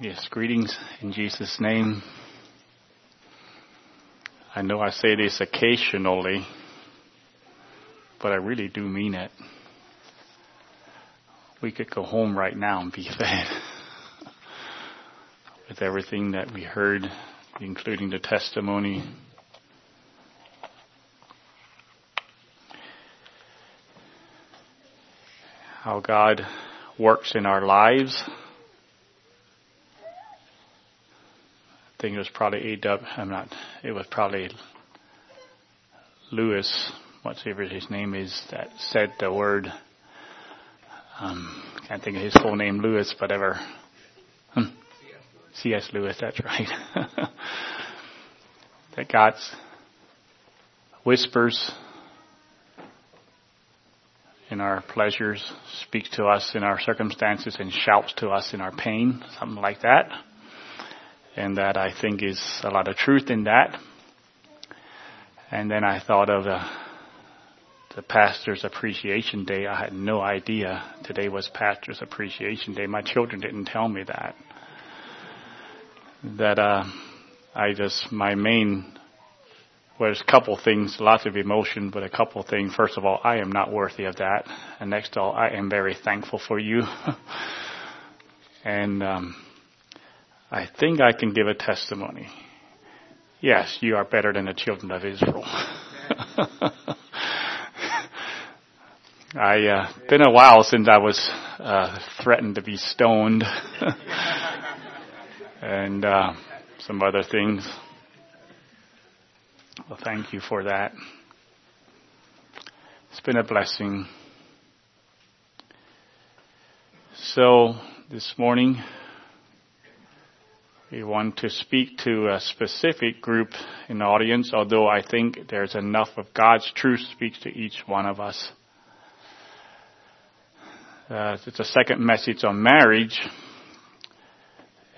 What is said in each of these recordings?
Yes, greetings in Jesus' name. I know I say this occasionally, but I really do mean it. We could go home right now and be fed with everything that we heard, including the testimony. How God works in our lives. I think it was probably A. W. I'm not. It was probably Lewis, whatever his name is, that said the word. Um, can't think of his full name, Lewis, whatever. Hmm. C.S. Lewis, that's right. that God's whispers in our pleasures, speaks to us in our circumstances, and shouts to us in our pain, something like that. And that I think is a lot of truth in that. And then I thought of the, the Pastor's Appreciation Day. I had no idea today was Pastor's Appreciation Day. My children didn't tell me that. That uh, I just my main well, there's a couple things, lots of emotion, but a couple things. First of all, I am not worthy of that. And next of all, I am very thankful for you. and um, I think I can give a testimony. Yes, you are better than the children of Israel. I uh, been a while since I was uh, threatened to be stoned, and uh, some other things. Well, thank you for that. It's been a blessing. So, this morning, we want to speak to a specific group in the audience, although I think there's enough of God's truth speaks to each one of us. Uh, it's a second message on marriage.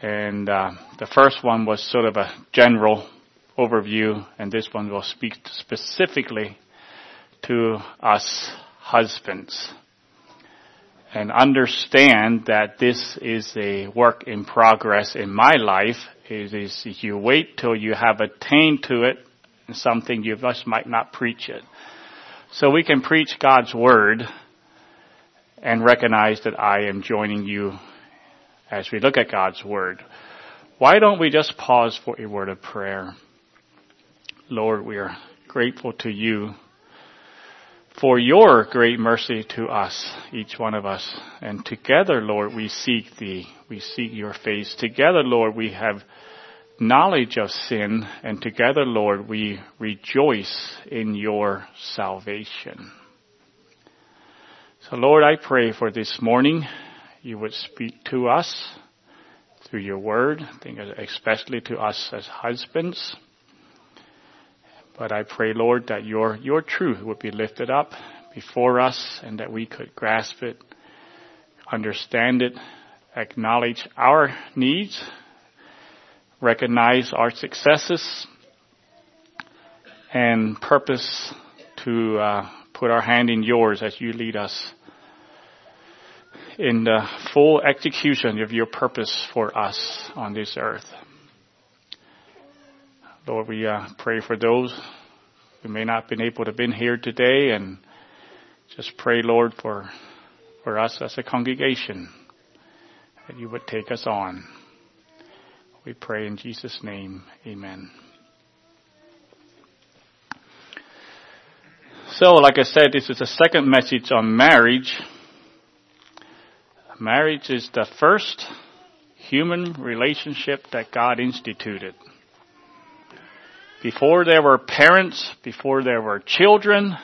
And uh, the first one was sort of a general overview, and this one will speak specifically to us husbands. And understand that this is a work in progress in my life. It is you wait till you have attained to it, something you just might not preach it. So we can preach God's word and recognize that I am joining you as we look at God's word. Why don't we just pause for a word of prayer? Lord, we are grateful to you for your great mercy to us, each one of us. And together, Lord, we seek thee. We seek your face. Together, Lord, we have knowledge of sin. And together, Lord, we rejoice in your salvation. So Lord, I pray for this morning you would speak to us through your word, I think especially to us as husbands. But I pray, Lord, that your, your truth would be lifted up before us and that we could grasp it, understand it, acknowledge our needs, recognize our successes, and purpose to uh, put our hand in yours as you lead us in the full execution of your purpose for us on this earth. Lord, we uh, pray for those who may not have been able to be here today and just pray, Lord, for, for us as a congregation that you would take us on. We pray in Jesus' name. Amen. So, like I said, this is the second message on marriage. Marriage is the first human relationship that God instituted. Before there were parents, before there were children,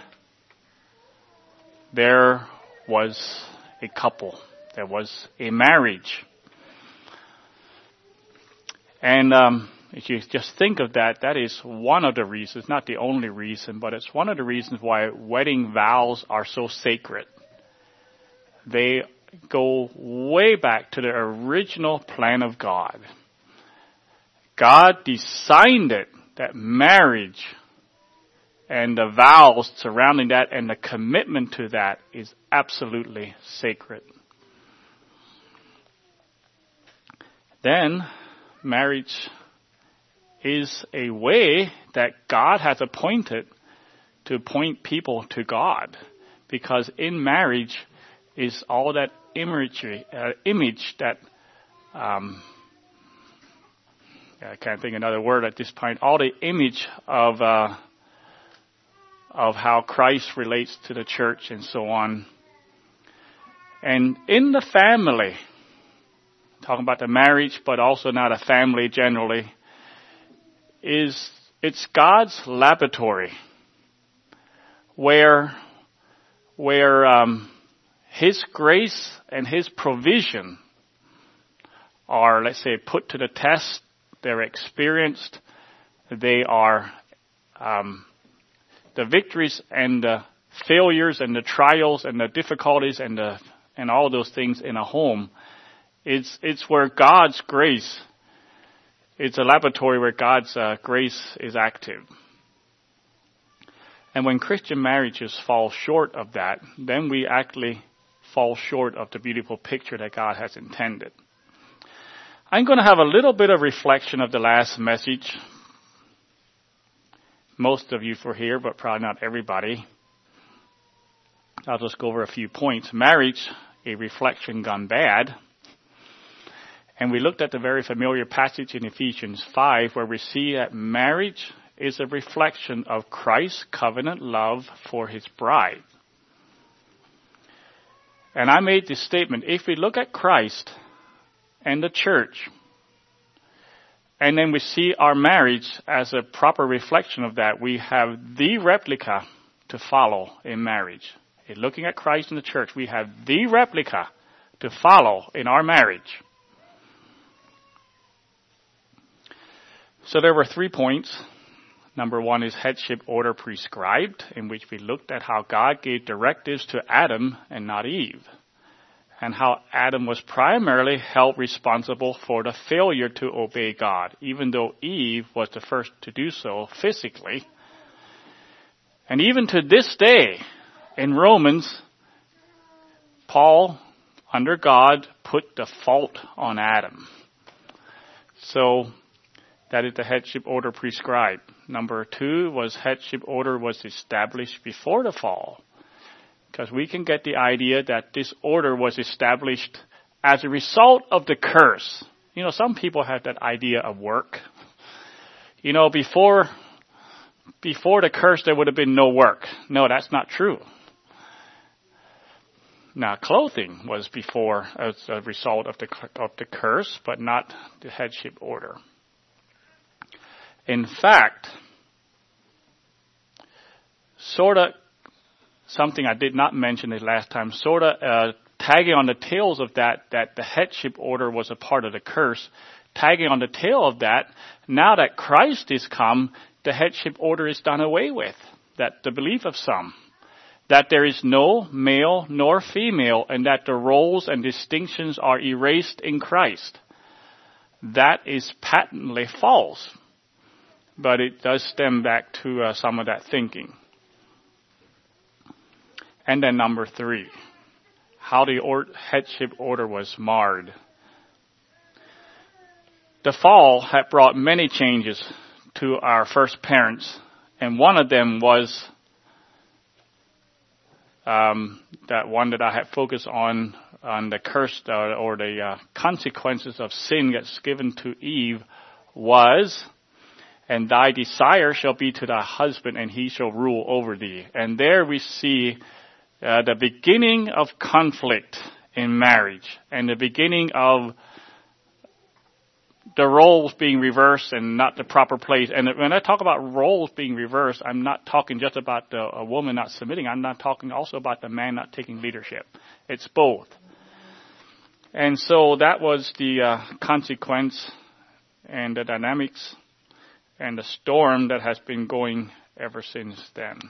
there was a couple. There was a marriage. And um, if you just think of that, that is one of the reasons, not the only reason, but it's one of the reasons why wedding vows are so sacred. They go way back to the original plan of God. God designed it that marriage and the vows surrounding that and the commitment to that is absolutely sacred. then marriage is a way that God has appointed to point people to God. Because in marriage is all that imagery, uh, image that, um, I can't think of another word at this point, all the image of, uh, of how Christ relates to the church and so on. And in the family, talking about the marriage, but also not a family generally, is it's God's laboratory where where um, His grace and His provision are, let's say, put to the test. They're experienced. They are um, the victories and the failures and the trials and the difficulties and the and all those things in a home. It's it's where God's grace. It's a laboratory where God's uh, grace is active. And when Christian marriages fall short of that, then we actually fall short of the beautiful picture that God has intended. I'm going to have a little bit of reflection of the last message. Most of you were here, but probably not everybody. I'll just go over a few points. Marriage, a reflection gone bad. And we looked at the very familiar passage in Ephesians 5 where we see that marriage is a reflection of Christ's covenant love for his bride. And I made this statement, if we look at Christ and the church, and then we see our marriage as a proper reflection of that, we have the replica to follow in marriage. In looking at Christ and the church, we have the replica to follow in our marriage. So there were three points Number one is headship order prescribed, in which we looked at how God gave directives to Adam and not Eve, and how Adam was primarily held responsible for the failure to obey God, even though Eve was the first to do so physically. And even to this day, in Romans, Paul, under God, put the fault on Adam. So, that is the headship order prescribed. Number two was headship order was established before the fall. Because we can get the idea that this order was established as a result of the curse. You know, some people have that idea of work. You know, before, before the curse there would have been no work. No, that's not true. Now, clothing was before as a result of the, of the curse, but not the headship order. In fact, sort of something I did not mention the last time, sort of uh, tagging on the tails of that, that the headship order was a part of the curse. Tagging on the tail of that, now that Christ is come, the headship order is done away with. That the belief of some. That there is no male nor female and that the roles and distinctions are erased in Christ. That is patently false but it does stem back to uh, some of that thinking. And then number three, how the or- headship order was marred. The fall had brought many changes to our first parents, and one of them was um, that one that I had focused on on the curse uh, or the uh, consequences of sin that's given to Eve was and thy desire shall be to thy husband, and he shall rule over thee. And there we see uh, the beginning of conflict in marriage, and the beginning of the roles being reversed and not the proper place. And when I talk about roles being reversed, I'm not talking just about the, a woman not submitting. I'm not talking also about the man not taking leadership. It's both. And so that was the uh, consequence and the dynamics and the storm that has been going ever since then.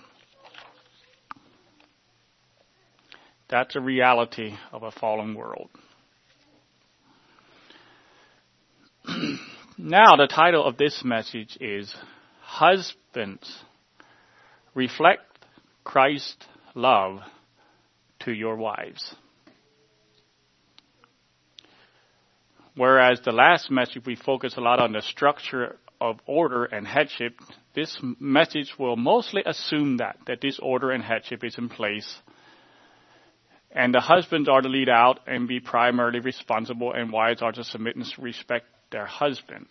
That's a reality of a fallen world. now, the title of this message is Husbands, Reflect Christ's Love to Your Wives. whereas the last message we focus a lot on the structure of order and headship, this message will mostly assume that, that this order and headship is in place. And the husbands are to lead out and be primarily responsible, and wives are to submit and respect their husbands.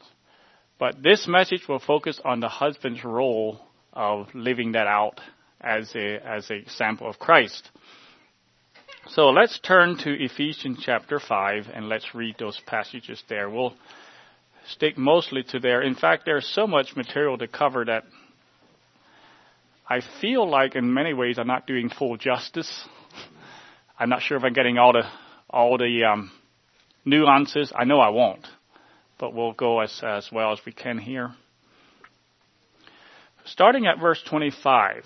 But this message will focus on the husband's role of living that out as a, as a example of Christ. So let's turn to Ephesians chapter 5 and let's read those passages there. We'll stick mostly to there. In fact, there's so much material to cover that I feel like in many ways I'm not doing full justice. I'm not sure if I'm getting all the, all the, um, nuances. I know I won't but we'll go as, as well as we can here. Starting at verse 25.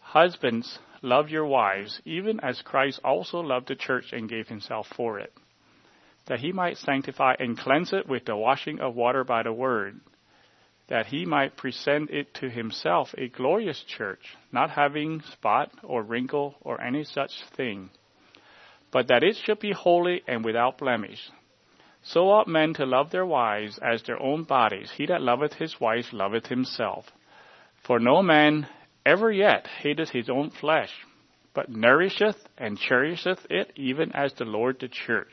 Husbands, love your wives, even as Christ also loved the church and gave himself for it, that he might sanctify and cleanse it with the washing of water by the word, that he might present it to himself a glorious church, not having spot or wrinkle or any such thing, but that it should be holy and without blemish. So ought men to love their wives as their own bodies. He that loveth his wife loveth himself. For no man ever yet hated his own flesh, but nourisheth and cherisheth it, even as the Lord the church.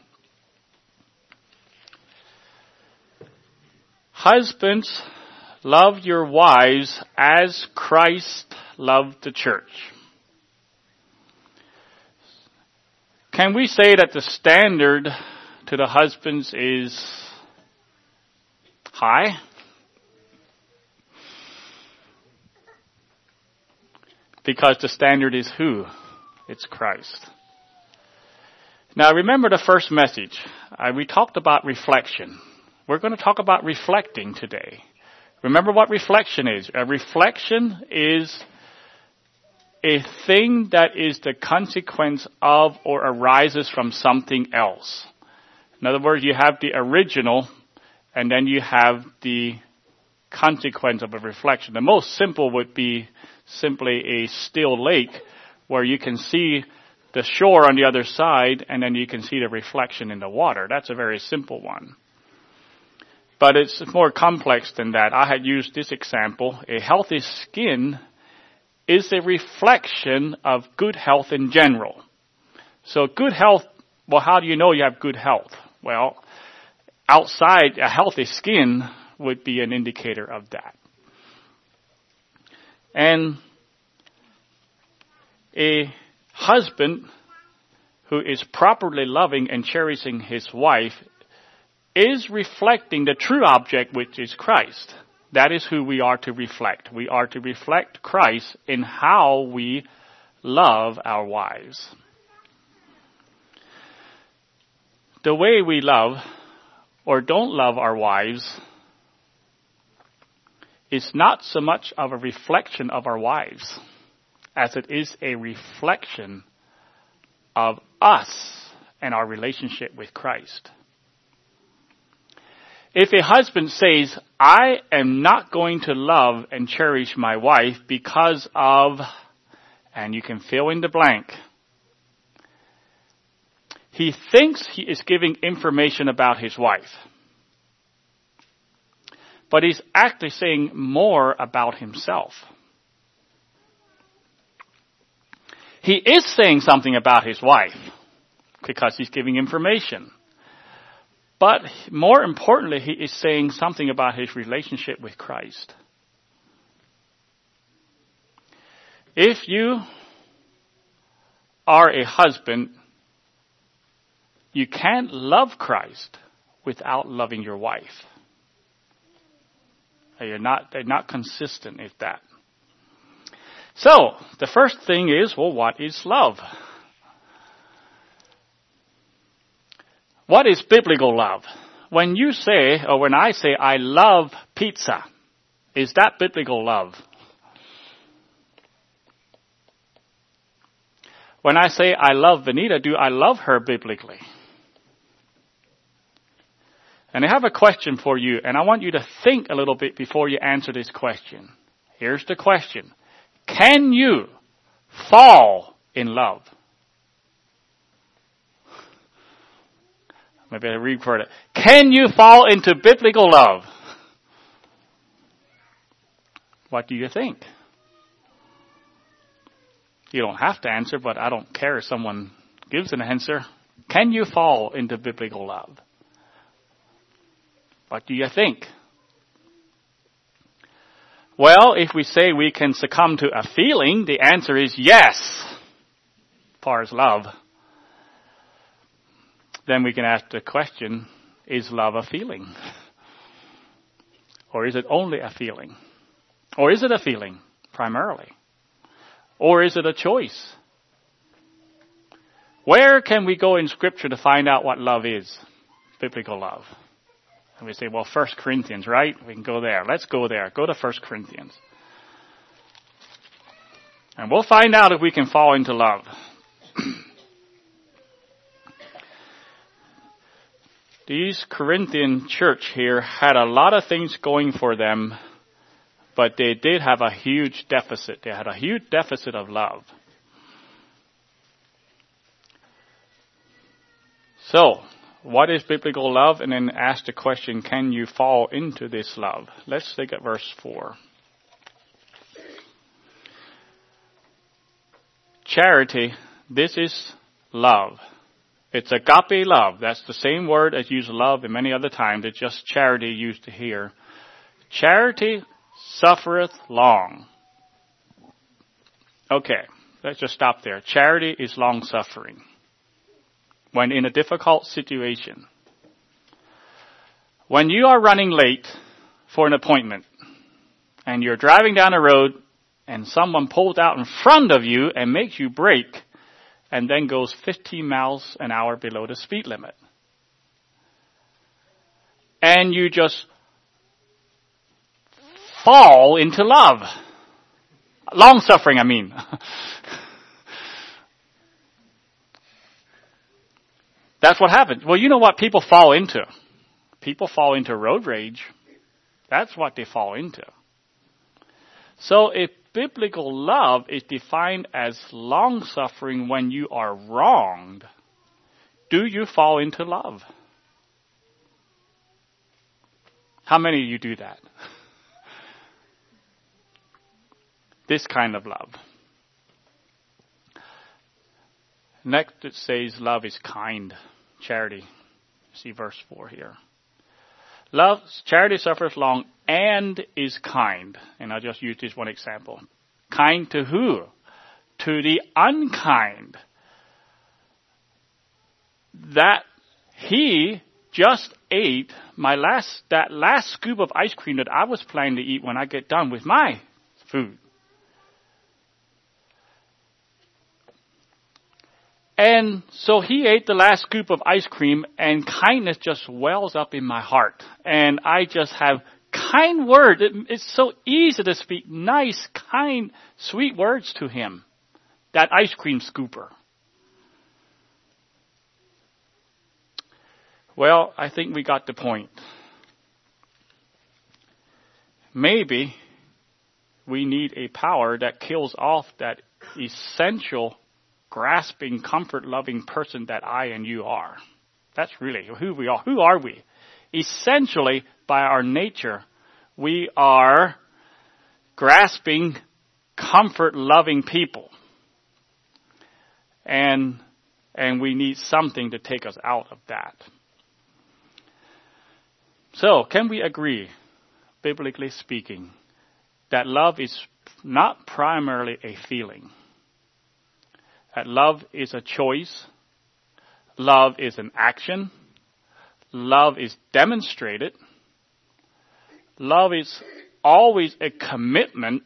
Husbands, love your wives as Christ loved the church. Can we say that the standard to the husbands is high. Because the standard is who? It's Christ. Now remember the first message. Uh, we talked about reflection. We're going to talk about reflecting today. Remember what reflection is. A reflection is a thing that is the consequence of or arises from something else. In other words, you have the original and then you have the consequence of a reflection. The most simple would be simply a still lake where you can see the shore on the other side and then you can see the reflection in the water. That's a very simple one. But it's more complex than that. I had used this example. A healthy skin is a reflection of good health in general. So good health, well, how do you know you have good health? Well, outside a healthy skin would be an indicator of that. And a husband who is properly loving and cherishing his wife is reflecting the true object, which is Christ. That is who we are to reflect. We are to reflect Christ in how we love our wives. The way we love or don't love our wives is not so much of a reflection of our wives as it is a reflection of us and our relationship with Christ. If a husband says, I am not going to love and cherish my wife because of, and you can fill in the blank, he thinks he is giving information about his wife. But he's actually saying more about himself. He is saying something about his wife because he's giving information. But more importantly, he is saying something about his relationship with Christ. If you are a husband you can't love Christ without loving your wife. You're not, they're not consistent with that. So, the first thing is, well, what is love? What is biblical love? when you say, or when I say, I love pizza, is that biblical love? When I say I love Vanita, do I love her biblically? And I have a question for you, and I want you to think a little bit before you answer this question. Here's the question. Can you fall in love? Maybe I reword it. Can you fall into biblical love? What do you think? You don't have to answer, but I don't care if someone gives an answer. Can you fall into biblical love? What do you think? Well, if we say we can succumb to a feeling, the answer is yes, as far as love. Then we can ask the question, is love a feeling? Or is it only a feeling? Or is it a feeling, primarily? Or is it a choice? Where can we go in scripture to find out what love is? Biblical love. And we say, well, First Corinthians, right? We can go there. Let's go there. Go to First Corinthians. And we'll find out if we can fall into love. These Corinthian church here had a lot of things going for them, but they did have a huge deficit. They had a huge deficit of love. So, what is biblical love? And then ask the question, can you fall into this love? Let's look at verse 4. Charity, this is love. It's agape love. That's the same word as used love in many other times. It's just charity used here. Charity suffereth long. Okay, let's just stop there. Charity is long suffering when in a difficult situation. When you are running late for an appointment and you're driving down a road and someone pulls out in front of you and makes you brake and then goes 15 miles an hour below the speed limit. And you just fall into love. Long suffering, I mean. That's what happens. Well, you know what people fall into? People fall into road rage. That's what they fall into. So if biblical love is defined as long suffering when you are wronged, do you fall into love? How many of you do that? this kind of love. Next it says love is kind charity. See verse 4 here. Love, charity suffers long and is kind. And I'll just use this one example. Kind to who? To the unkind. That he just ate my last, that last scoop of ice cream that I was planning to eat when I get done with my food. And so he ate the last scoop of ice cream and kindness just wells up in my heart. And I just have kind words. It, it's so easy to speak nice, kind, sweet words to him. That ice cream scooper. Well, I think we got the point. Maybe we need a power that kills off that essential grasping, comfort loving person that I and you are. That's really who we are. Who are we? Essentially, by our nature, we are grasping, comfort loving people. And, and we need something to take us out of that. So, can we agree, biblically speaking, that love is not primarily a feeling? That love is a choice, love is an action, love is demonstrated, love is always a commitment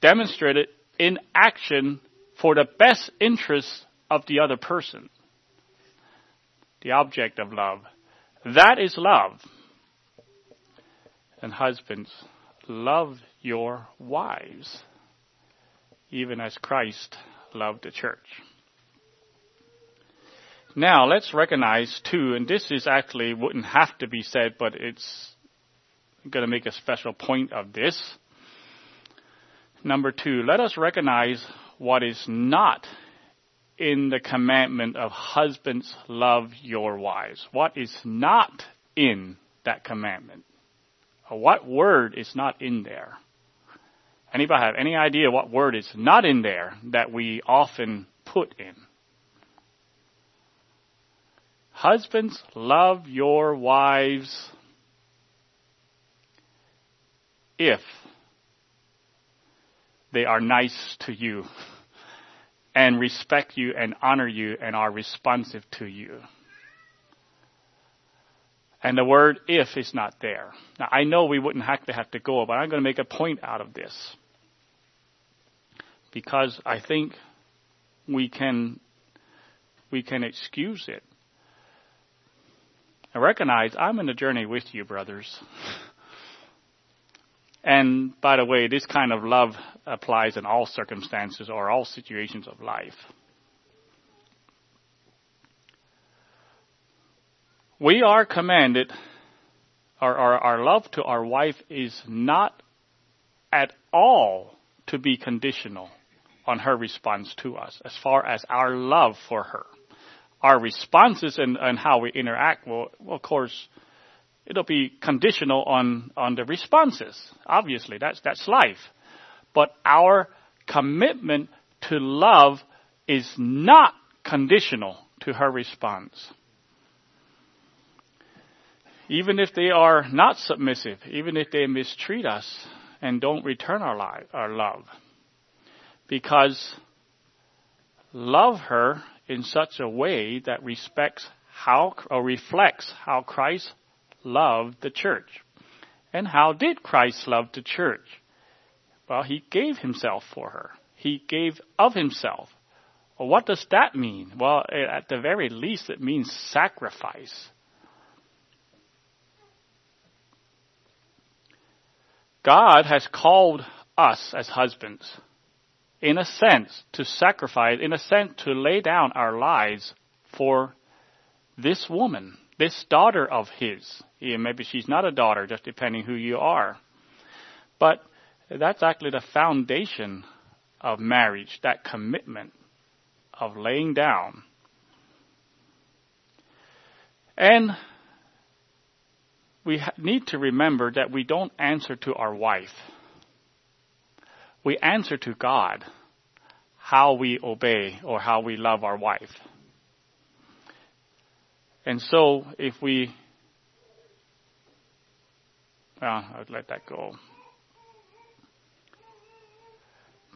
demonstrated in action for the best interest of the other person. The object of love. That is love. And husbands, love your wives, even as Christ loved the church. Now, let's recognize too, and this is actually wouldn't have to be said, but it's going to make a special point of this. Number two, let us recognize what is not in the commandment of husbands love your wives. What is not in that commandment? What word is not in there? Anybody have any idea what word is not in there that we often put in? Husbands, love your wives if they are nice to you and respect you and honor you and are responsive to you. And the word if is not there. Now I know we wouldn't have to have to go, but I'm going to make a point out of this. Because I think we can, we can excuse it. I recognize I'm in the journey with you, brothers. And by the way, this kind of love applies in all circumstances or all situations of life. We are commanded, our, our love to our wife is not at all to be conditional on her response to us as far as our love for her. Our responses and, and how we interact will, well, of course, it'll be conditional on, on the responses. Obviously, that's, that's life. But our commitment to love is not conditional to her response. Even if they are not submissive, even if they mistreat us and don't return our, li- our love. Because love her in such a way that respects how or reflects how Christ loved the church. And how did Christ love the church? Well, he gave himself for her. He gave of himself. Well, what does that mean? Well, eh, at the very least, it means sacrifice. God has called us as husbands, in a sense, to sacrifice, in a sense, to lay down our lives for this woman, this daughter of his. Yeah, maybe she's not a daughter, just depending who you are. But that's actually the foundation of marriage, that commitment of laying down. And we need to remember that we don't answer to our wife. We answer to God how we obey or how we love our wife. And so if we, well, I'd let that go.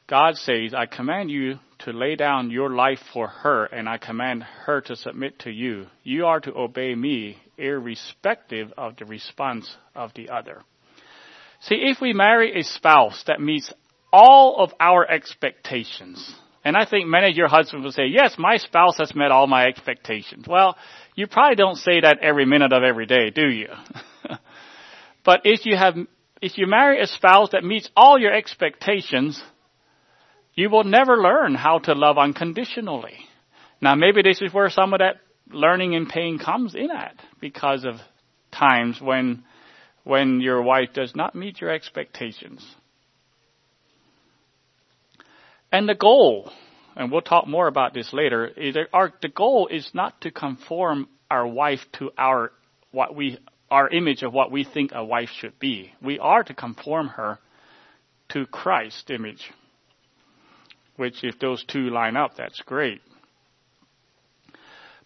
God says, I command you to lay down your life for her, and I command her to submit to you. You are to obey me, irrespective of the response of the other. See, if we marry a spouse that meets all of our expectations, and I think many of your husbands will say, yes, my spouse has met all my expectations. Well, you probably don't say that every minute of every day, do you? but if you have, if you marry a spouse that meets all your expectations, you will never learn how to love unconditionally. Now maybe this is where some of that learning and pain comes in at because of times when when your wife does not meet your expectations. And the goal and we'll talk more about this later, our, the goal is not to conform our wife to our, what we, our image of what we think a wife should be. We are to conform her to Christ's image. Which if those two line up, that's great.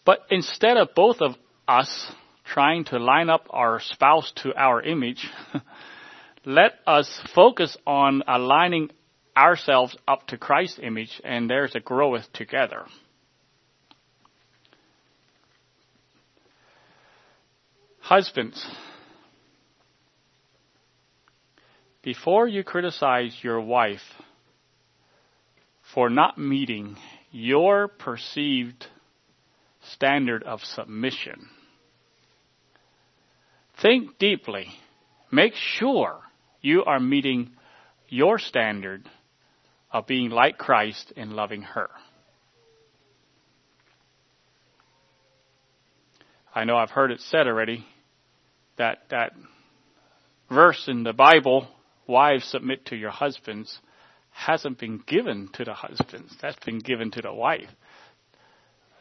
But instead of both of us trying to line up our spouse to our image, let us focus on aligning ourselves up to Christ's image, and there's a growth together. Husbands, before you criticize your wife for not meeting your perceived standard of submission, Think deeply. Make sure you are meeting your standard of being like Christ in loving her. I know I've heard it said already that that verse in the Bible, wives submit to your husbands, hasn't been given to the husbands. That's been given to the wife.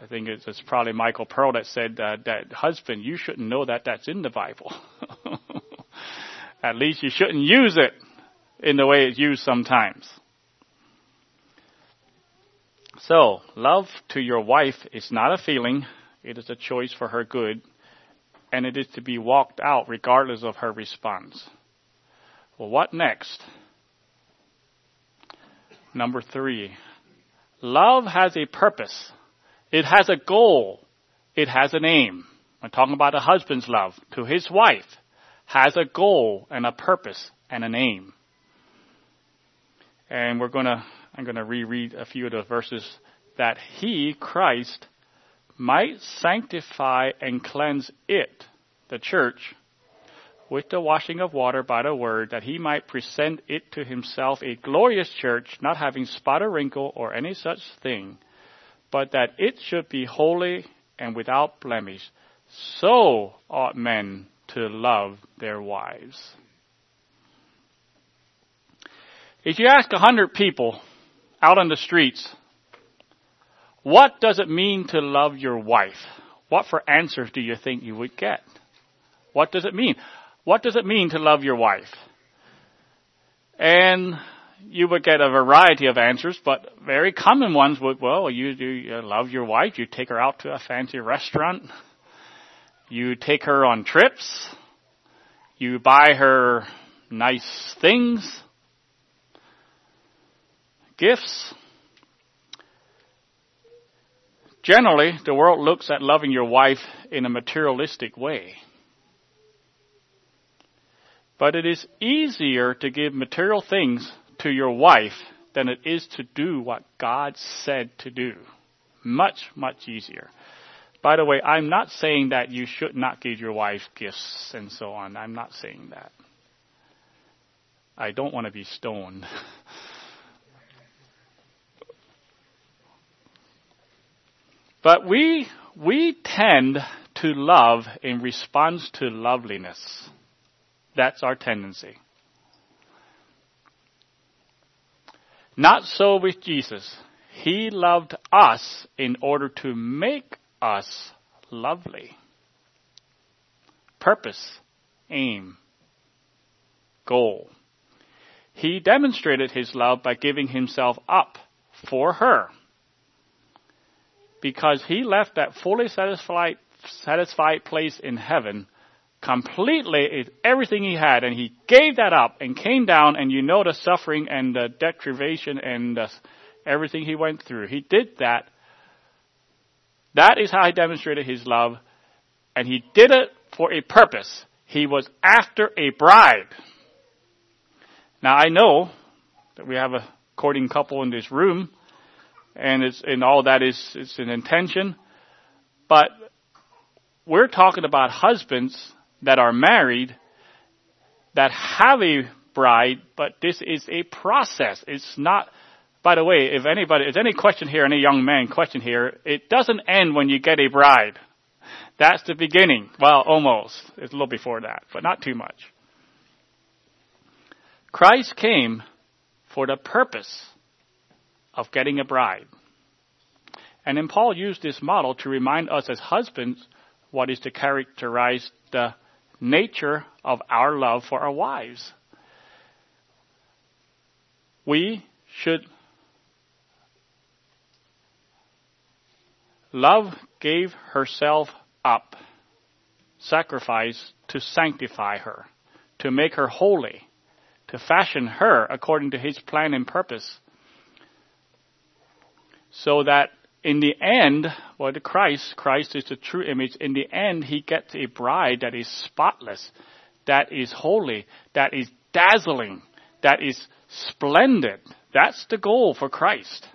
I think it's, it's probably Michael Pearl that said uh, that husband, you shouldn't know that that's in the Bible. At least you shouldn't use it in the way it's used sometimes. So, love to your wife is not a feeling, it is a choice for her good, and it is to be walked out regardless of her response. Well, what next? Number three. Love has a purpose. It has a goal. It has an aim. I'm talking about a husband's love to his wife has a goal and a purpose and an aim. And we're gonna, I'm gonna reread a few of the verses that he, Christ, might sanctify and cleanse it, the church, with the washing of water by the word, that he might present it to himself a glorious church, not having spot or wrinkle or any such thing, but that it should be holy and without blemish. So ought men to love their wives. If you ask a hundred people out on the streets, what does it mean to love your wife? What for answers do you think you would get? What does it mean? What does it mean to love your wife? And you would get a variety of answers, but very common ones would, well, you, you love your wife, you take her out to a fancy restaurant, you take her on trips, you buy her nice things, gifts. Generally, the world looks at loving your wife in a materialistic way. But it is easier to give material things to your wife than it is to do what God said to do. Much, much easier. By the way, I'm not saying that you should not give your wife gifts and so on. I'm not saying that. I don't want to be stoned. but we, we tend to love in response to loveliness. That's our tendency. Not so with Jesus. He loved us in order to make us lovely. Purpose, aim, goal. He demonstrated his love by giving himself up for her. Because he left that fully satisfied, satisfied place in heaven completely everything he had and he gave that up and came down and you know the suffering and the deprivation and the, everything he went through. He did that. That is how he demonstrated his love and he did it for a purpose. He was after a bride. Now I know that we have a courting couple in this room and it's, and all that is, it's an intention, but we're talking about husbands that are married that have a bride, but this is a process. It's not, by the way, if anybody, if any question here, any young man question here, it doesn't end when you get a bride. That's the beginning. Well, almost. It's a little before that, but not too much. Christ came for the purpose of getting a bride. And then Paul used this model to remind us as husbands what is to characterize the nature of our love for our wives. We should love gave herself up, sacrifice to sanctify her, to make her holy, to fashion her according to his plan and purpose, so that in the end, well, the Christ, Christ is the true image. In the end, he gets a bride that is spotless, that is holy, that is dazzling, that is splendid. That's the goal for Christ.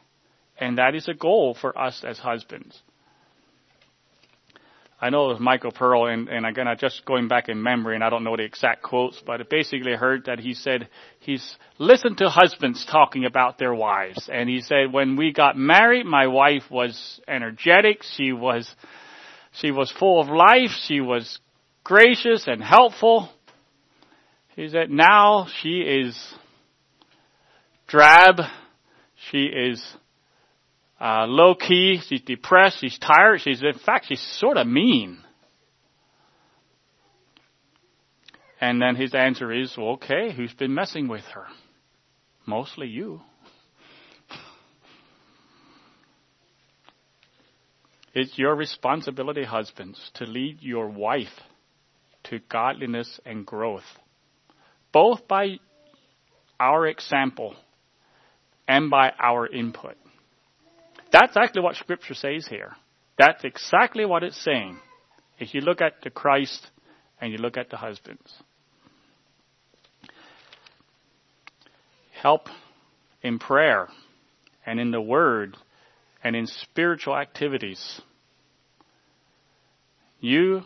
And that is a goal for us as husbands. I know it was Michael Pearl, and, and again, I just going back in memory, and I don't know the exact quotes, but I basically heard that he said he's listened to husbands talking about their wives, and he said when we got married, my wife was energetic, she was, she was full of life, she was gracious and helpful. He said now she is drab, she is uh, low key, she's depressed, she's tired, she's, in fact, she's sort of mean. And then his answer is, well, okay, who's been messing with her? Mostly you. It's your responsibility, husbands, to lead your wife to godliness and growth, both by our example and by our input. That's actually what Scripture says here. That's exactly what it's saying. If you look at the Christ and you look at the husbands. Help in prayer and in the Word and in spiritual activities. You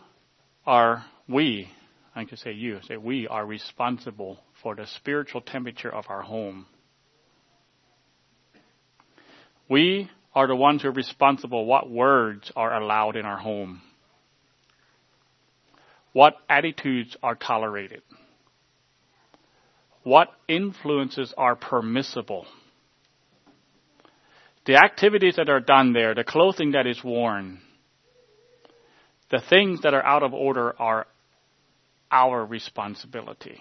are, we, I can say you, say we are responsible for the spiritual temperature of our home. We are the ones who are responsible what words are allowed in our home, what attitudes are tolerated, what influences are permissible. The activities that are done there, the clothing that is worn, the things that are out of order are our responsibility.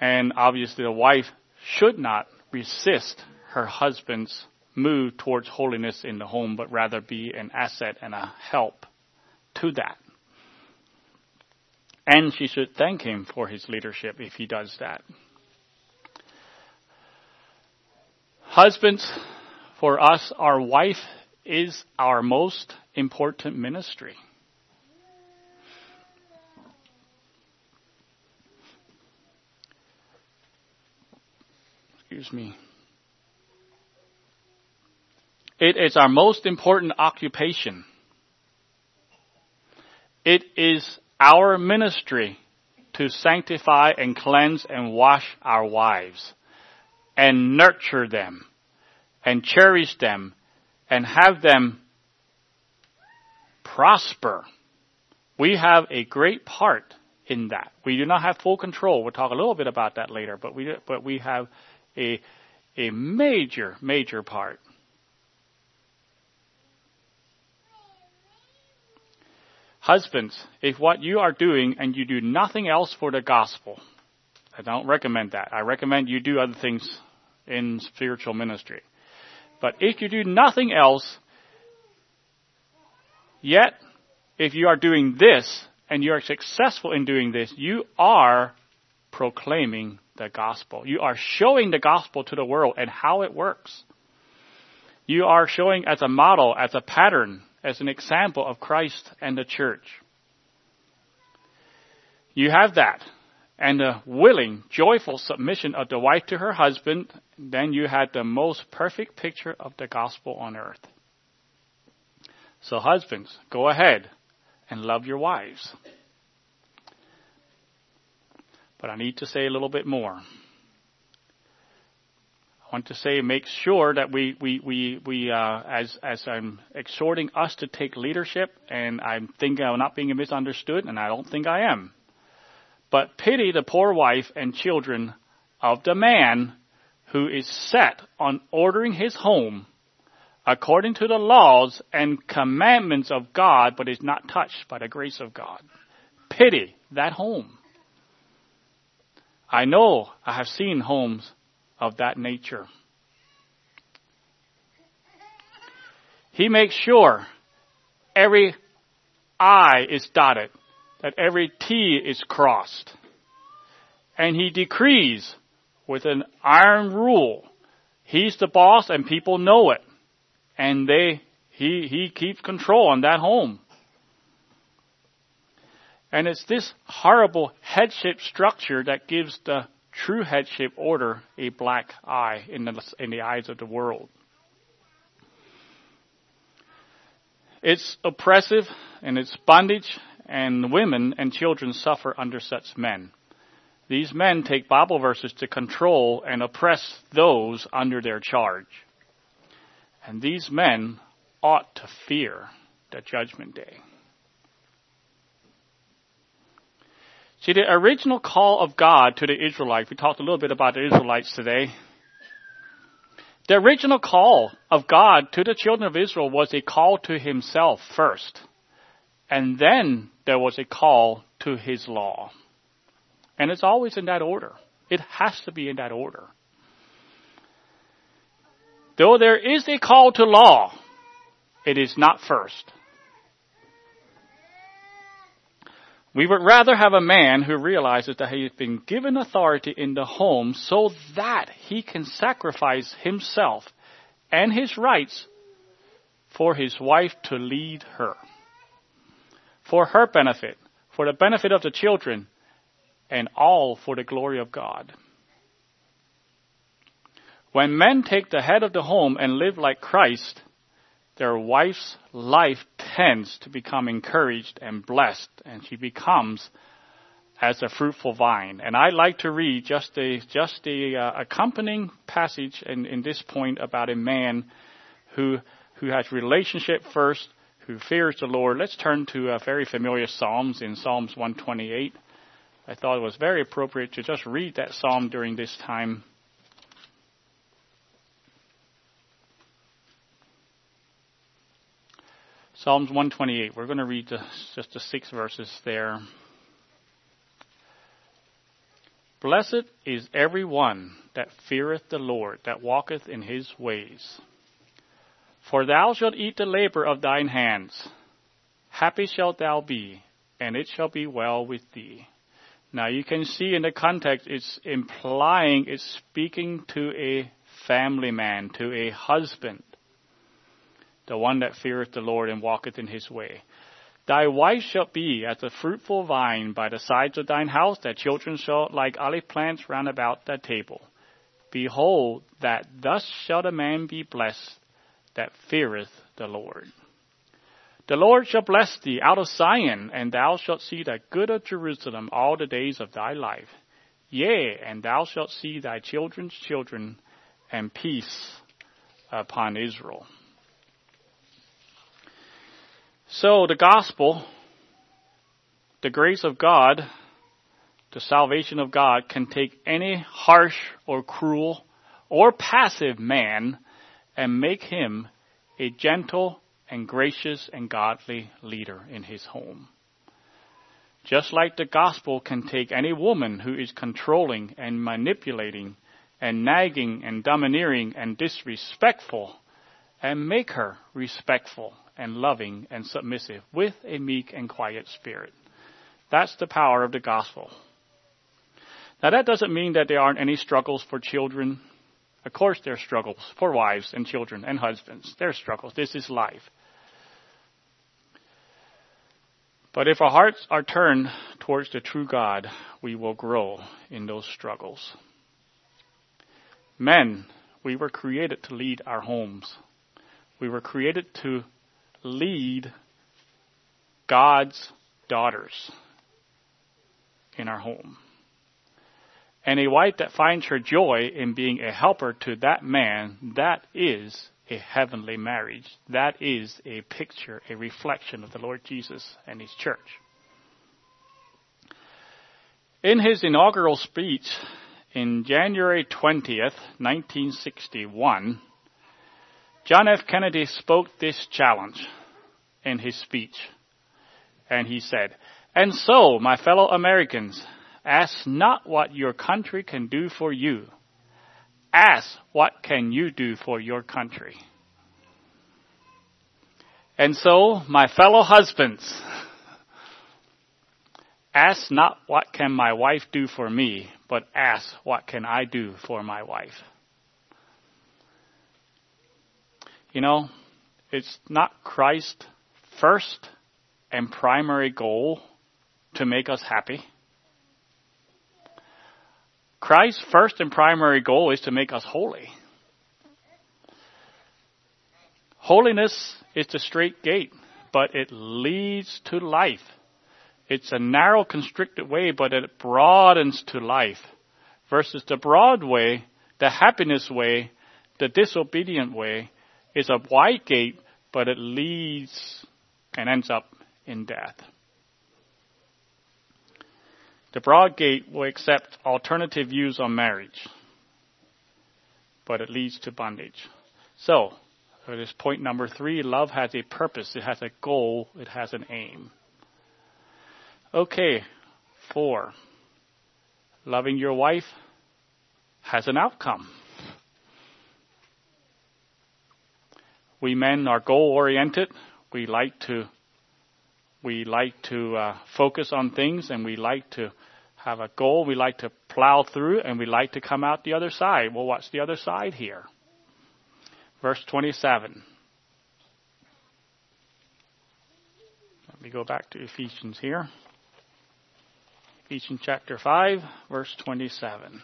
And obviously the wife should not resist her husband's move towards holiness in the home, but rather be an asset and a help to that. And she should thank him for his leadership if he does that. Husbands, for us, our wife is our most important ministry. Excuse me. It is our most important occupation. It is our ministry to sanctify and cleanse and wash our wives and nurture them and cherish them and have them prosper. We have a great part in that. We do not have full control. We'll talk a little bit about that later, but we, but we have a, a major, major part. Husbands, if what you are doing and you do nothing else for the gospel, I don't recommend that. I recommend you do other things in spiritual ministry. But if you do nothing else, yet if you are doing this and you are successful in doing this, you are proclaiming the gospel. You are showing the gospel to the world and how it works. You are showing as a model, as a pattern, as an example of Christ and the church. You have that. And the willing, joyful submission of the wife to her husband, then you had the most perfect picture of the gospel on earth. So husbands, go ahead and love your wives. But I need to say a little bit more. I want to say make sure that we we we we uh, as as I'm exhorting us to take leadership, and I'm thinking I'm not being misunderstood, and I don't think I am. But pity the poor wife and children of the man who is set on ordering his home according to the laws and commandments of God, but is not touched by the grace of God. Pity that home. I know I have seen homes of that nature. He makes sure every I is dotted, that every T is crossed. And he decrees with an iron rule. He's the boss and people know it. And they, he, he keeps control on that home. And it's this horrible headship structure that gives the true headship order a black eye in the, in the eyes of the world. It's oppressive and it's bondage, and women and children suffer under such men. These men take Bible verses to control and oppress those under their charge. And these men ought to fear the judgment day. See, the original call of God to the Israelites, we talked a little bit about the Israelites today. The original call of God to the children of Israel was a call to himself first. And then there was a call to his law. And it's always in that order. It has to be in that order. Though there is a call to law, it is not first. We would rather have a man who realizes that he has been given authority in the home so that he can sacrifice himself and his rights for his wife to lead her. For her benefit, for the benefit of the children, and all for the glory of God. When men take the head of the home and live like Christ, their wife's life tends to become encouraged and blessed, and she becomes as a fruitful vine. And I'd like to read just the, just a uh, accompanying passage in, in this point about a man who who has relationship first, who fears the Lord. Let's turn to a very familiar Psalms in Psalms 128. I thought it was very appropriate to just read that psalm during this time Psalms 128. We're going to read just the six verses there. Blessed is every one that feareth the Lord, that walketh in his ways. For thou shalt eat the labor of thine hands. Happy shalt thou be, and it shall be well with thee. Now you can see in the context it's implying, it's speaking to a family man, to a husband the one that feareth the Lord and walketh in his way. Thy wife shall be as a fruitful vine by the sides of thine house, thy children shall like olive plants round about thy table. Behold, that thus shall the man be blessed that feareth the Lord. The Lord shall bless thee out of Zion, and thou shalt see the good of Jerusalem all the days of thy life. Yea, and thou shalt see thy children's children, and peace upon Israel. So the gospel, the grace of God, the salvation of God can take any harsh or cruel or passive man and make him a gentle and gracious and godly leader in his home. Just like the gospel can take any woman who is controlling and manipulating and nagging and domineering and disrespectful and make her respectful and loving and submissive with a meek and quiet spirit. That's the power of the gospel. Now that doesn't mean that there aren't any struggles for children. Of course there are struggles for wives and children and husbands. There are struggles. This is life. But if our hearts are turned towards the true God, we will grow in those struggles. Men, we were created to lead our homes. We were created to lead God's daughters in our home. And a wife that finds her joy in being a helper to that man, that is a heavenly marriage. That is a picture, a reflection of the Lord Jesus and His church. In his inaugural speech in January 20th, 1961, John F. Kennedy spoke this challenge in his speech. And he said, And so, my fellow Americans, ask not what your country can do for you. Ask what can you do for your country. And so, my fellow husbands, ask not what can my wife do for me, but ask what can I do for my wife. You know, it's not Christ first and primary goal to make us happy. Christ's first and primary goal is to make us holy. Holiness is the strait gate but it leads to life. It's a narrow, constricted way, but it broadens to life. Versus the broad way, the happiness way, the disobedient way, is a wide gate, but it leads and ends up in death. The broad gate will accept alternative views on marriage, but it leads to bondage. So, it is point number three. Love has a purpose. It has a goal. It has an aim. Okay. Four. Loving your wife has an outcome. We men are goal oriented. We like to we like to uh, focus on things and we like to have a goal. We like to plow through and we like to come out the other side. Well, what's the other side here? Verse 27. Let me go back to Ephesians here. Ephesians chapter 5, verse 27.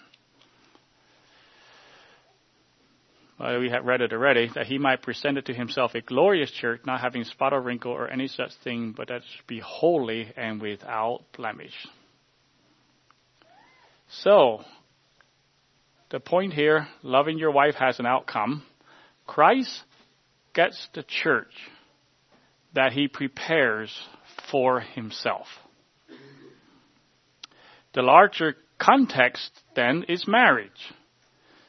Well, we have read it already, that he might present it to himself a glorious church, not having spot or wrinkle or any such thing, but that should be holy and without blemish. So, the point here, loving your wife has an outcome. Christ gets the church that he prepares for himself. The larger context then is marriage.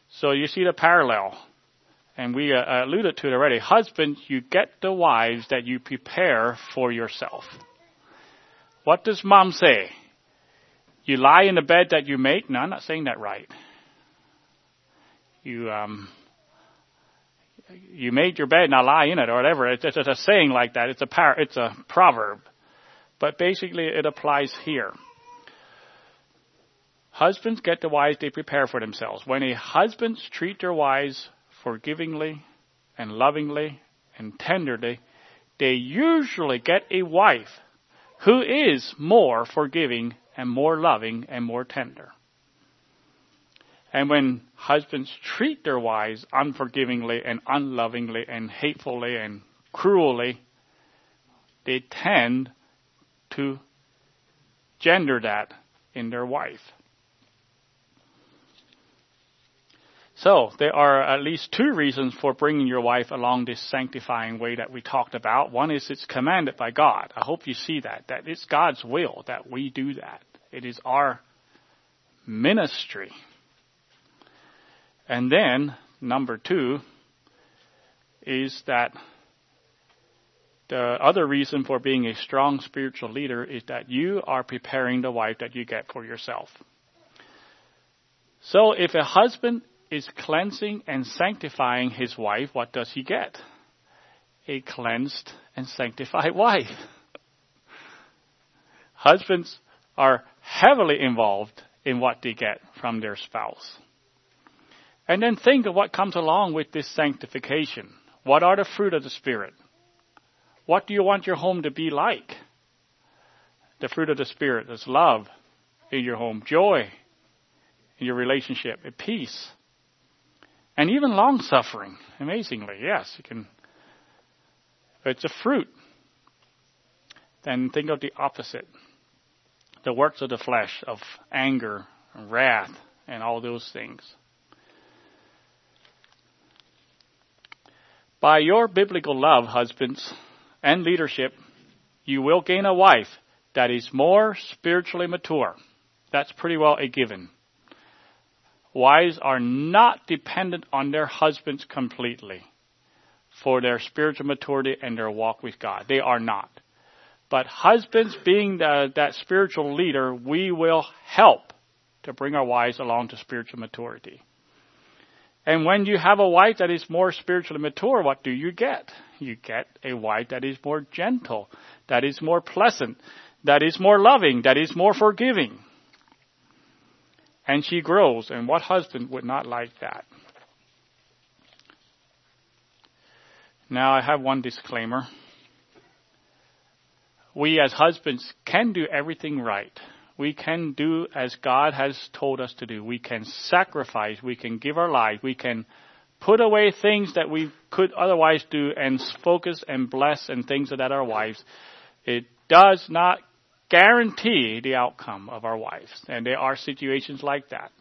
So you see the parallel. And we uh, alluded to it already. Husbands, you get the wives that you prepare for yourself. What does mom say? You lie in the bed that you make? No, I'm not saying that right. You, um, you made your bed, now lie in it, or whatever. It's, it's a saying like that. It's a par- it's a proverb, but basically it applies here. Husbands get the wives they prepare for themselves. When a husbands treat their wives forgivingly and lovingly and tenderly, they usually get a wife who is more forgiving and more loving and more tender. And when husbands treat their wives unforgivingly and unlovingly and hatefully and cruelly, they tend to gender that in their wife. So there are at least two reasons for bringing your wife along this sanctifying way that we talked about. One is it's commanded by God. I hope you see that, that it's God's will that we do that. It is our ministry. And then, number two, is that the other reason for being a strong spiritual leader is that you are preparing the wife that you get for yourself. So if a husband is cleansing and sanctifying his wife, what does he get? A cleansed and sanctified wife. Husbands are heavily involved in what they get from their spouse. And then think of what comes along with this sanctification. What are the fruit of the Spirit? What do you want your home to be like? The fruit of the Spirit is love in your home, joy in your relationship, peace, and even long suffering. Amazingly, yes, you can. It's a fruit. Then think of the opposite the works of the flesh, of anger, and wrath, and all those things. By your biblical love, husbands, and leadership, you will gain a wife that is more spiritually mature. That's pretty well a given. Wives are not dependent on their husbands completely for their spiritual maturity and their walk with God. They are not. But husbands, being the, that spiritual leader, we will help to bring our wives along to spiritual maturity. And when you have a wife that is more spiritually mature, what do you get? You get a wife that is more gentle, that is more pleasant, that is more loving, that is more forgiving. And she grows, and what husband would not like that? Now I have one disclaimer. We as husbands can do everything right we can do as God has told us to do. We can sacrifice. We can give our life. We can put away things that we could otherwise do and focus and bless and things that our wives, it does not guarantee the outcome of our wives. And there are situations like that.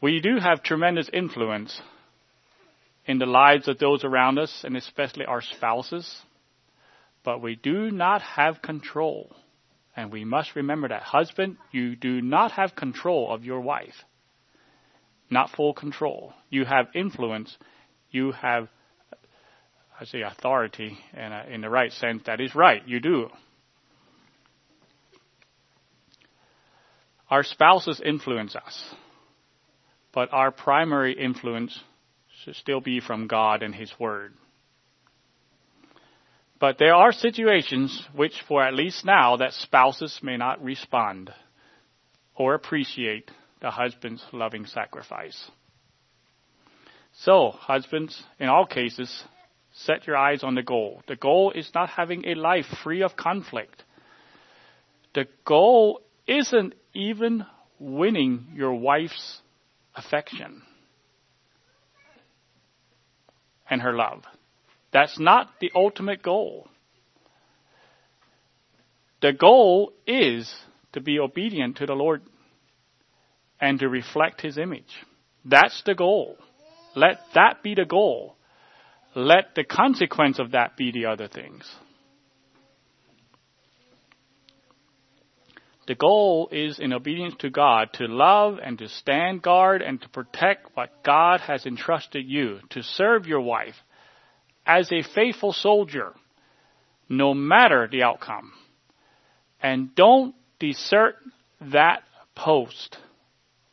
We do have tremendous influence in the lives of those around us and especially our spouses, but we do not have control. And we must remember that. Husband, you do not have control of your wife. Not full control. You have influence. You have, I say authority in, a, in the right sense. That is right. You do. Our spouses influence us. But our primary influence should still be from God and His Word. But there are situations which, for at least now, that spouses may not respond or appreciate the husband's loving sacrifice. So, husbands, in all cases, set your eyes on the goal. The goal is not having a life free of conflict. The goal isn't even winning your wife's affection and her love. That's not the ultimate goal. The goal is to be obedient to the Lord and to reflect His image. That's the goal. Let that be the goal. Let the consequence of that be the other things. The goal is in obedience to God to love and to stand guard and to protect what God has entrusted you, to serve your wife as a faithful soldier, no matter the outcome. And don't desert that post,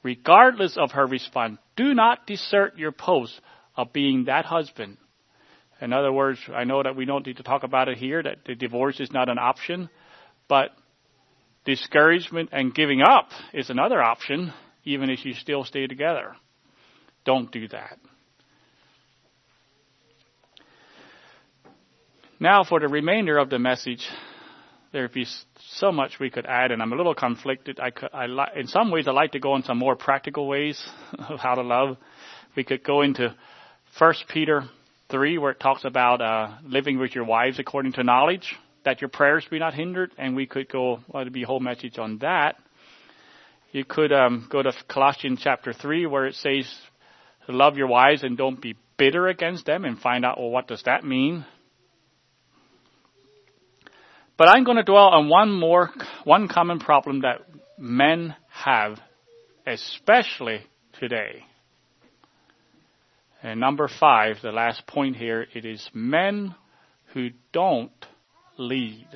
regardless of her response. Do not desert your post of being that husband. In other words, I know that we don't need to talk about it here, that the divorce is not an option, but Discouragement and giving up is another option, even if you still stay together. Don't do that. Now, for the remainder of the message, there'd be so much we could add, and I'm a little conflicted. I, could, I li- in some ways, I like to go in some more practical ways of how to love. We could go into First Peter three, where it talks about uh, living with your wives according to knowledge that your prayers be not hindered, and we could go, well, be a whole message on that. You could um, go to Colossians chapter 3 where it says, love your wives and don't be bitter against them and find out, well, what does that mean? But I'm going to dwell on one more, one common problem that men have, especially today. And number five, the last point here, it is men who don't lead.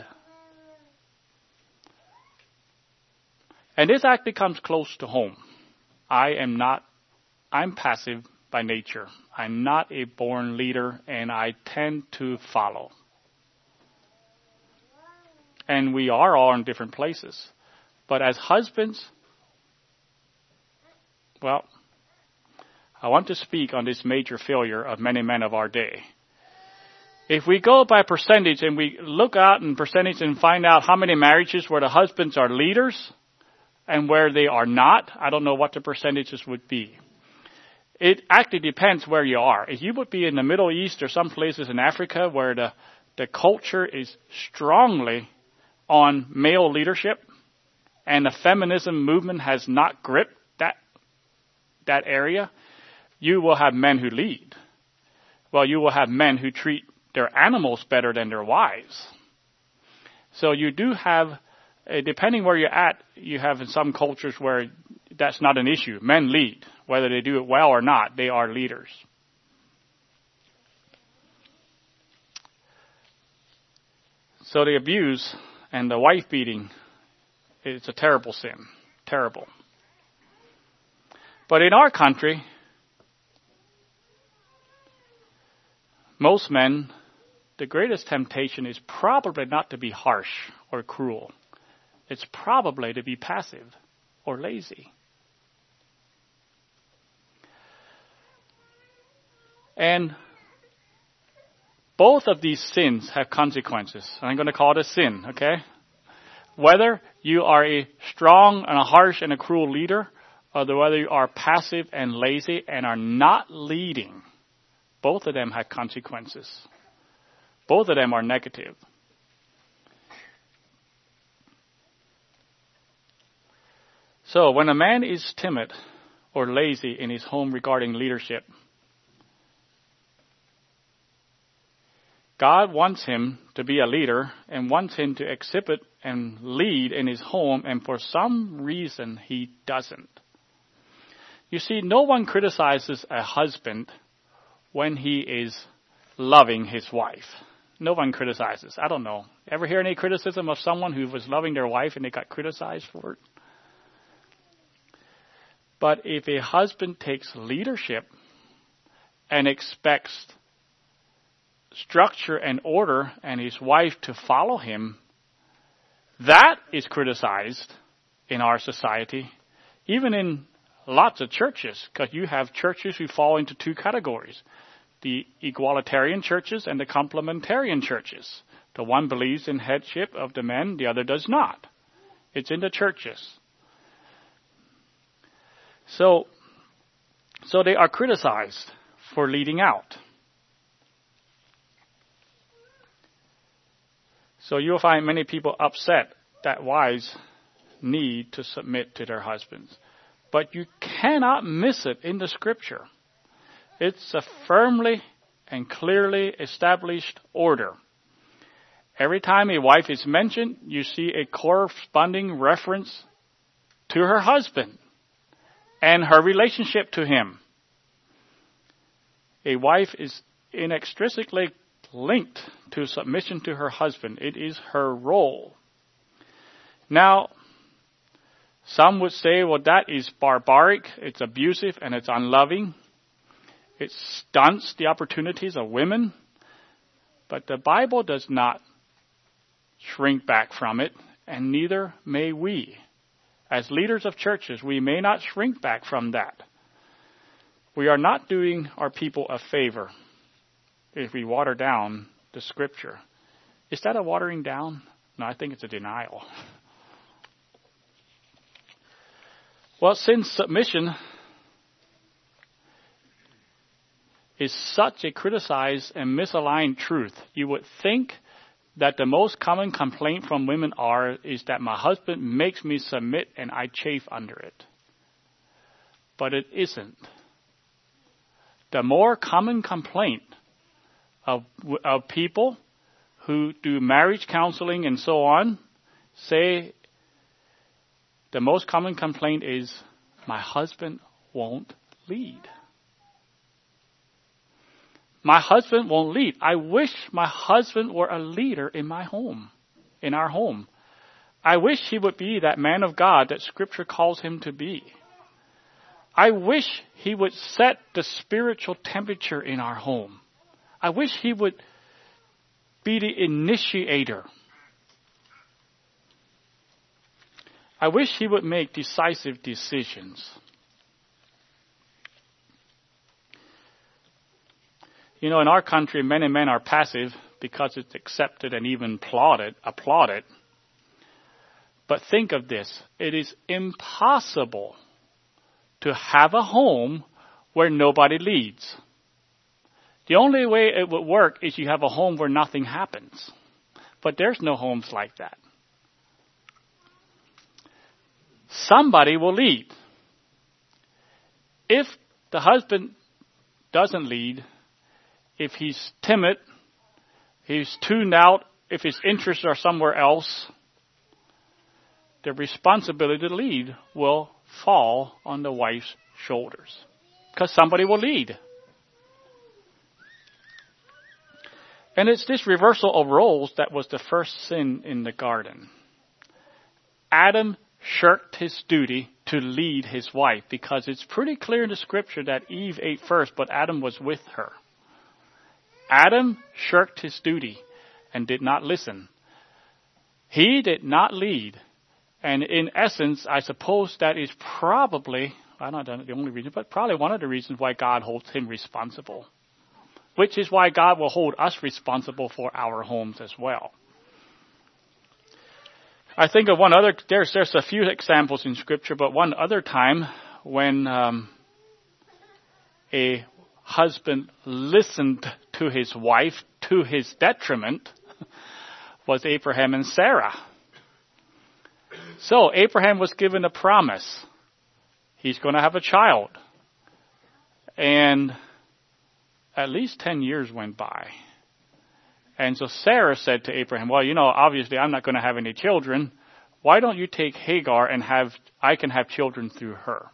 And this actually comes close to home. I am not, I'm passive by nature. I'm not a born leader and I tend to follow. And we are all in different places. But as husbands, well, I want to speak on this major failure of many men of our day. If we go by percentage and we look out in percentage and find out how many marriages where the husbands are leaders and where they are not, I don't know what the percentages would be. It actually depends where you are. If you would be in the Middle East or some places in Africa where the, the culture is strongly on male leadership and the feminism movement has not gripped that, that area, you will have men who lead. Well, you will have men who treat their animals better than their wives. So you do have, uh, depending where you're at, you have in some cultures where that's not an issue. Men lead. Whether they do it well or not, they are leaders. So the abuse and the wife beating is a terrible sin. Terrible. But in our country, most men the greatest temptation is probably not to be harsh or cruel. It's probably to be passive or lazy. And both of these sins have consequences. I'm going to call it a sin, okay? Whether you are a strong and a harsh and a cruel leader, or whether you are passive and lazy and are not leading, both of them have consequences. Both of them are negative. So when a man is timid or lazy in his home regarding leadership, God wants him to be a leader and wants him to exhibit and lead in his home, and for some reason he doesn't. You see, no one criticizes a husband when he is loving his wife. No one criticizes. I don't know. Ever hear any criticism of someone who was loving their wife and they got criticized for it? But if a husband takes leadership and expects structure and order and his wife to follow him, that is criticized in our society, even in lots of churches, because you have churches who fall into two categories the egalitarian churches and the complementarian churches. The one believes in headship of the men, the other does not. It's in the churches. So, so they are criticized for leading out. So you'll find many people upset that wives need to submit to their husbands. But you cannot miss it in the scripture. It's a firmly and clearly established order. Every time a wife is mentioned, you see a corresponding reference to her husband and her relationship to him. A wife is inextricably linked to submission to her husband. It is her role. Now, some would say, well, that is barbaric, it's abusive, and it's unloving. It stunts the opportunities of women. But the Bible does not shrink back from it, and neither may we. As leaders of churches, we may not shrink back from that. We are not doing our people a favor if we water down the scripture. Is that a watering down? No, I think it's a denial. Well, since submission is such a criticized and misaligned truth, you would think that the most common complaint from women are is that my husband makes me submit and I chafe under it. But it isn't. The more common complaint of, of people who do marriage counseling and so on say the most common complaint is my husband won't lead. My husband won't lead. I wish my husband were a leader in my home, in our home. I wish he would be that man of God that scripture calls him to be. I wish he would set the spiritual temperature in our home. I wish he would be the initiator. I wish he would make decisive decisions. You know, in our country, many men are passive because it's accepted and even applauded, applauded. But think of this. It is impossible to have a home where nobody leads. The only way it would work is you have a home where nothing happens. But there's no homes like that. Somebody will lead. If the husband doesn't lead, if he's timid, he's tuned out, if his interests are somewhere else, the responsibility to lead will fall on the wife's shoulders. Because somebody will lead. And it's this reversal of roles that was the first sin in the garden. Adam shirked his duty to lead his wife because it's pretty clear in the scripture that Eve ate first, but Adam was with her. Adam shirked his duty and did not listen. He did not lead. And in essence, I suppose that is probably, I don't know the only reason, but probably one of the reasons why God holds him responsible which is why God will hold us responsible for our homes as well. I think of one other, there's, there's a few examples in scripture, but one other time when um, a husband listened to his wife to his detriment was Abraham and Sarah. So Abraham was given a promise. He's going to have a child. And at least 10 years went by. And so Sarah said to Abraham, well, you know, obviously I'm not going to have any children. Why don't you take Hagar and have, I can have children through her.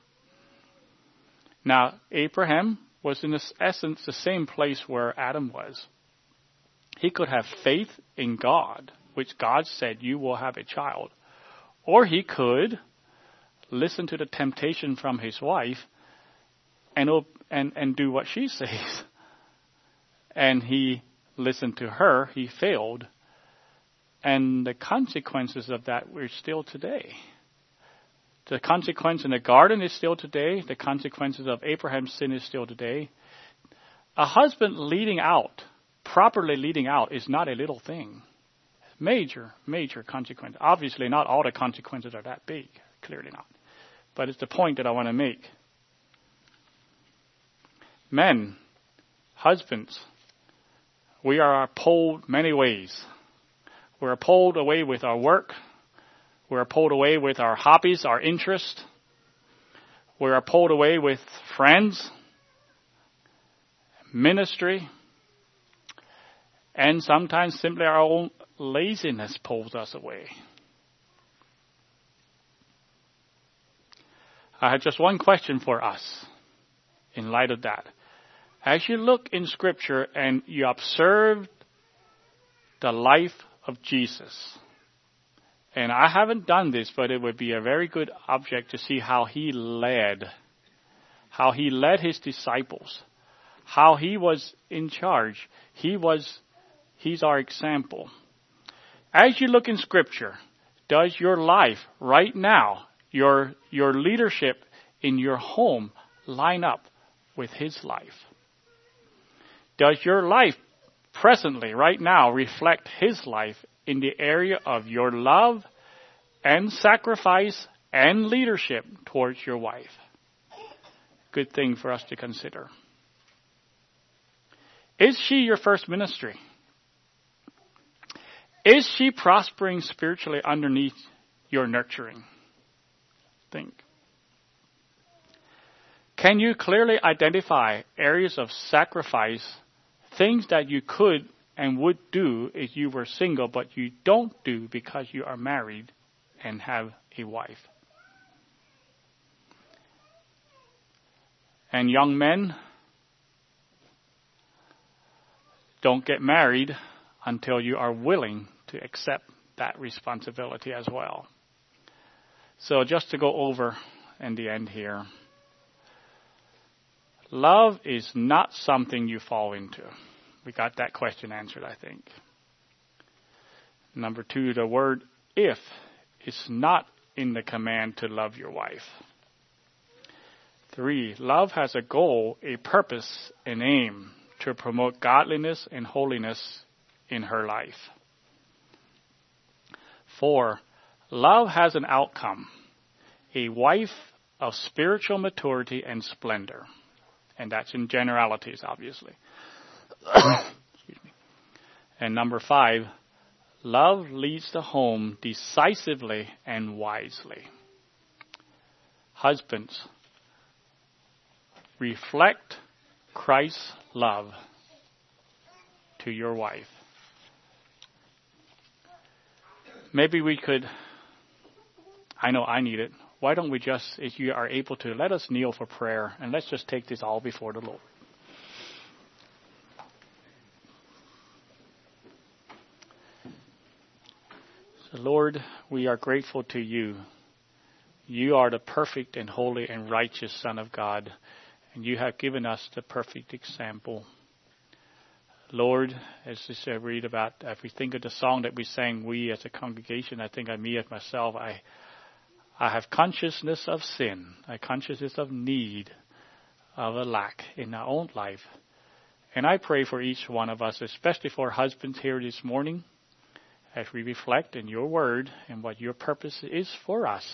Now, Abraham was in essence the same place where Adam was. He could have faith in God, which God said, you will have a child. Or he could listen to the temptation from his wife and, and, and do what she says. And he listened to her, he failed. And the consequences of that were still today. The consequence in the garden is still today. The consequences of Abraham's sin is still today. A husband leading out, properly leading out, is not a little thing. Major, major consequence. Obviously, not all the consequences are that big. Clearly not. But it's the point that I want to make. Men, husbands, we are pulled many ways. We're pulled away with our work. We're pulled away with our hobbies, our interests. We are pulled away with friends, ministry, and sometimes simply our own laziness pulls us away. I have just one question for us in light of that. As you look in Scripture and you observe the life of Jesus, and I haven't done this, but it would be a very good object to see how he led, how he led his disciples, how he was in charge. He was, he's our example. As you look in Scripture, does your life right now, your, your leadership in your home line up with his life? Does your life presently, right now, reflect His life in the area of your love and sacrifice and leadership towards your wife? Good thing for us to consider. Is she your first ministry? Is she prospering spiritually underneath your nurturing? Think. Can you clearly identify areas of sacrifice things that you could and would do if you were single, but you don't do because you are married and have a wife. And young men, don't get married until you are willing to accept that responsibility as well. So just to go over in the end here. Love is not something you fall into. We got that question answered, I think. Number two, the word if is not in the command to love your wife. Three, love has a goal, a purpose, an aim to promote godliness and holiness in her life. Four, love has an outcome, a wife of spiritual maturity and splendor. And that's in generalities, obviously. Excuse me. And number five, love leads the home decisively and wisely. Husbands, reflect Christ's love to your wife. Maybe we could, I know I need it, why don't we just, if you are able to, let us kneel for prayer and let's just take this all before the Lord. Lord, we are grateful to you. You are the perfect and holy and righteous Son of God, and you have given us the perfect example. Lord, as I read about, if we think of the song that we sang, we as a congregation, I think of me as myself, I, I have consciousness of sin, a consciousness of need, of a lack in our own life. And I pray for each one of us, especially for husbands here this morning, as we reflect in your word and what your purpose is for us,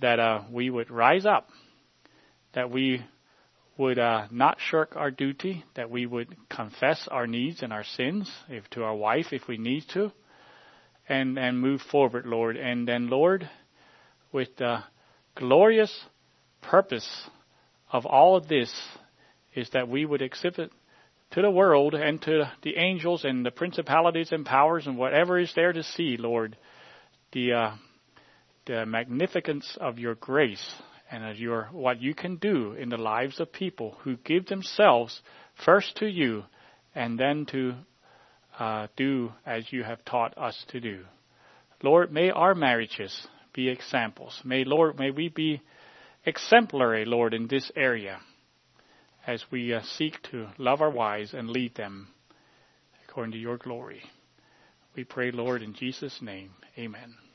that uh, we would rise up, that we would uh, not shirk our duty, that we would confess our needs and our sins if to our wife if we need to, and and move forward, Lord. And then, Lord, with the glorious purpose of all of this is that we would exhibit to the world and to the angels and the principalities and powers and whatever is there to see, Lord, the uh, the magnificence of your grace and of your what you can do in the lives of people who give themselves first to you and then to uh, do as you have taught us to do. Lord, may our marriages be examples. May Lord, may we be exemplary, Lord, in this area as we uh, seek to love our wives and lead them according to your glory. We pray, Lord, in Jesus' name. Amen.